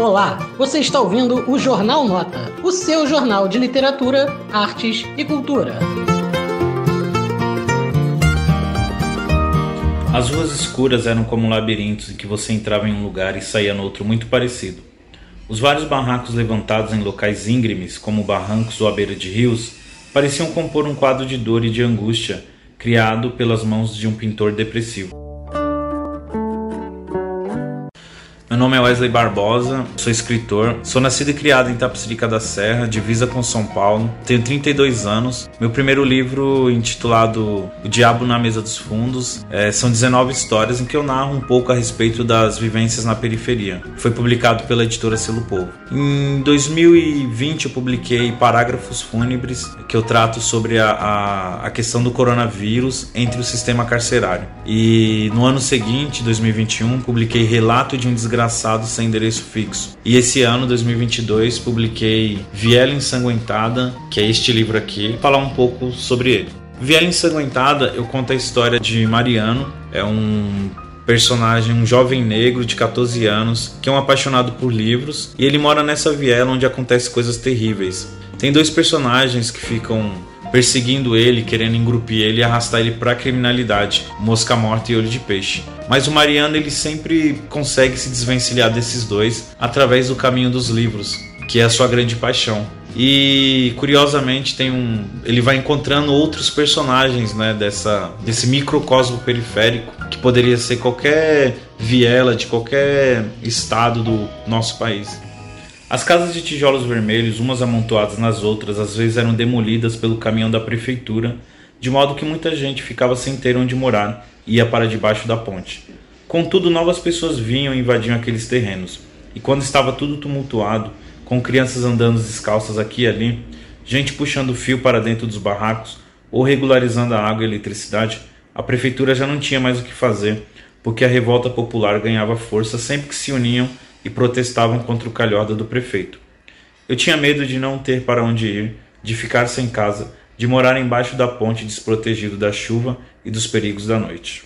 Olá, você está ouvindo o Jornal Nota, o seu jornal de literatura, artes e cultura. As ruas escuras eram como labirintos em que você entrava em um lugar e saía no outro muito parecido. Os vários barracos levantados em locais íngremes, como barrancos ou à beira de rios, pareciam compor um quadro de dor e de angústia criado pelas mãos de um pintor depressivo. Nome é Wesley Barbosa, sou escritor, sou nascido e criado em Tapicirica da Serra, divisa com São Paulo, tenho 32 anos. Meu primeiro livro, intitulado O Diabo na Mesa dos Fundos, é, são 19 histórias em que eu narro um pouco a respeito das vivências na periferia. Foi publicado pela editora Selo Povo. Em 2020 eu publiquei Parágrafos Fúnebres, que eu trato sobre a, a, a questão do coronavírus entre o sistema carcerário. E no ano seguinte, 2021, publiquei Relato de um Desgraçado Desgraçado Sem Endereço Fixo. E esse ano, 2022, publiquei Viela Ensanguentada, que é este livro aqui, falar um pouco sobre ele. Viela Ensanguentada, eu conto a história de Mariano, é um personagem, um jovem negro de 14 anos, que é um apaixonado por livros, e ele mora nessa viela onde acontecem coisas terríveis. Tem dois personagens que ficam perseguindo ele, querendo engrupir ele e arrastar ele para a criminalidade, mosca morta e olho de peixe. Mas o Mariano ele sempre consegue se desvencilhar desses dois através do caminho dos livros, que é a sua grande paixão. E curiosamente tem um, ele vai encontrando outros personagens, né, dessa desse microcosmo periférico que poderia ser qualquer viela de qualquer estado do nosso país. As casas de tijolos vermelhos, umas amontoadas nas outras, às vezes eram demolidas pelo caminhão da prefeitura, de modo que muita gente ficava sem ter onde morar ia para debaixo da ponte. Contudo, novas pessoas vinham e invadiam aqueles terrenos, e quando estava tudo tumultuado, com crianças andando descalças aqui e ali, gente puxando fio para dentro dos barracos ou regularizando a água e a eletricidade, a prefeitura já não tinha mais o que fazer, porque a revolta popular ganhava força sempre que se uniam e protestavam contra o calhorda do prefeito. Eu tinha medo de não ter para onde ir, de ficar sem casa, de morar embaixo da ponte desprotegido da chuva e dos perigos da noite.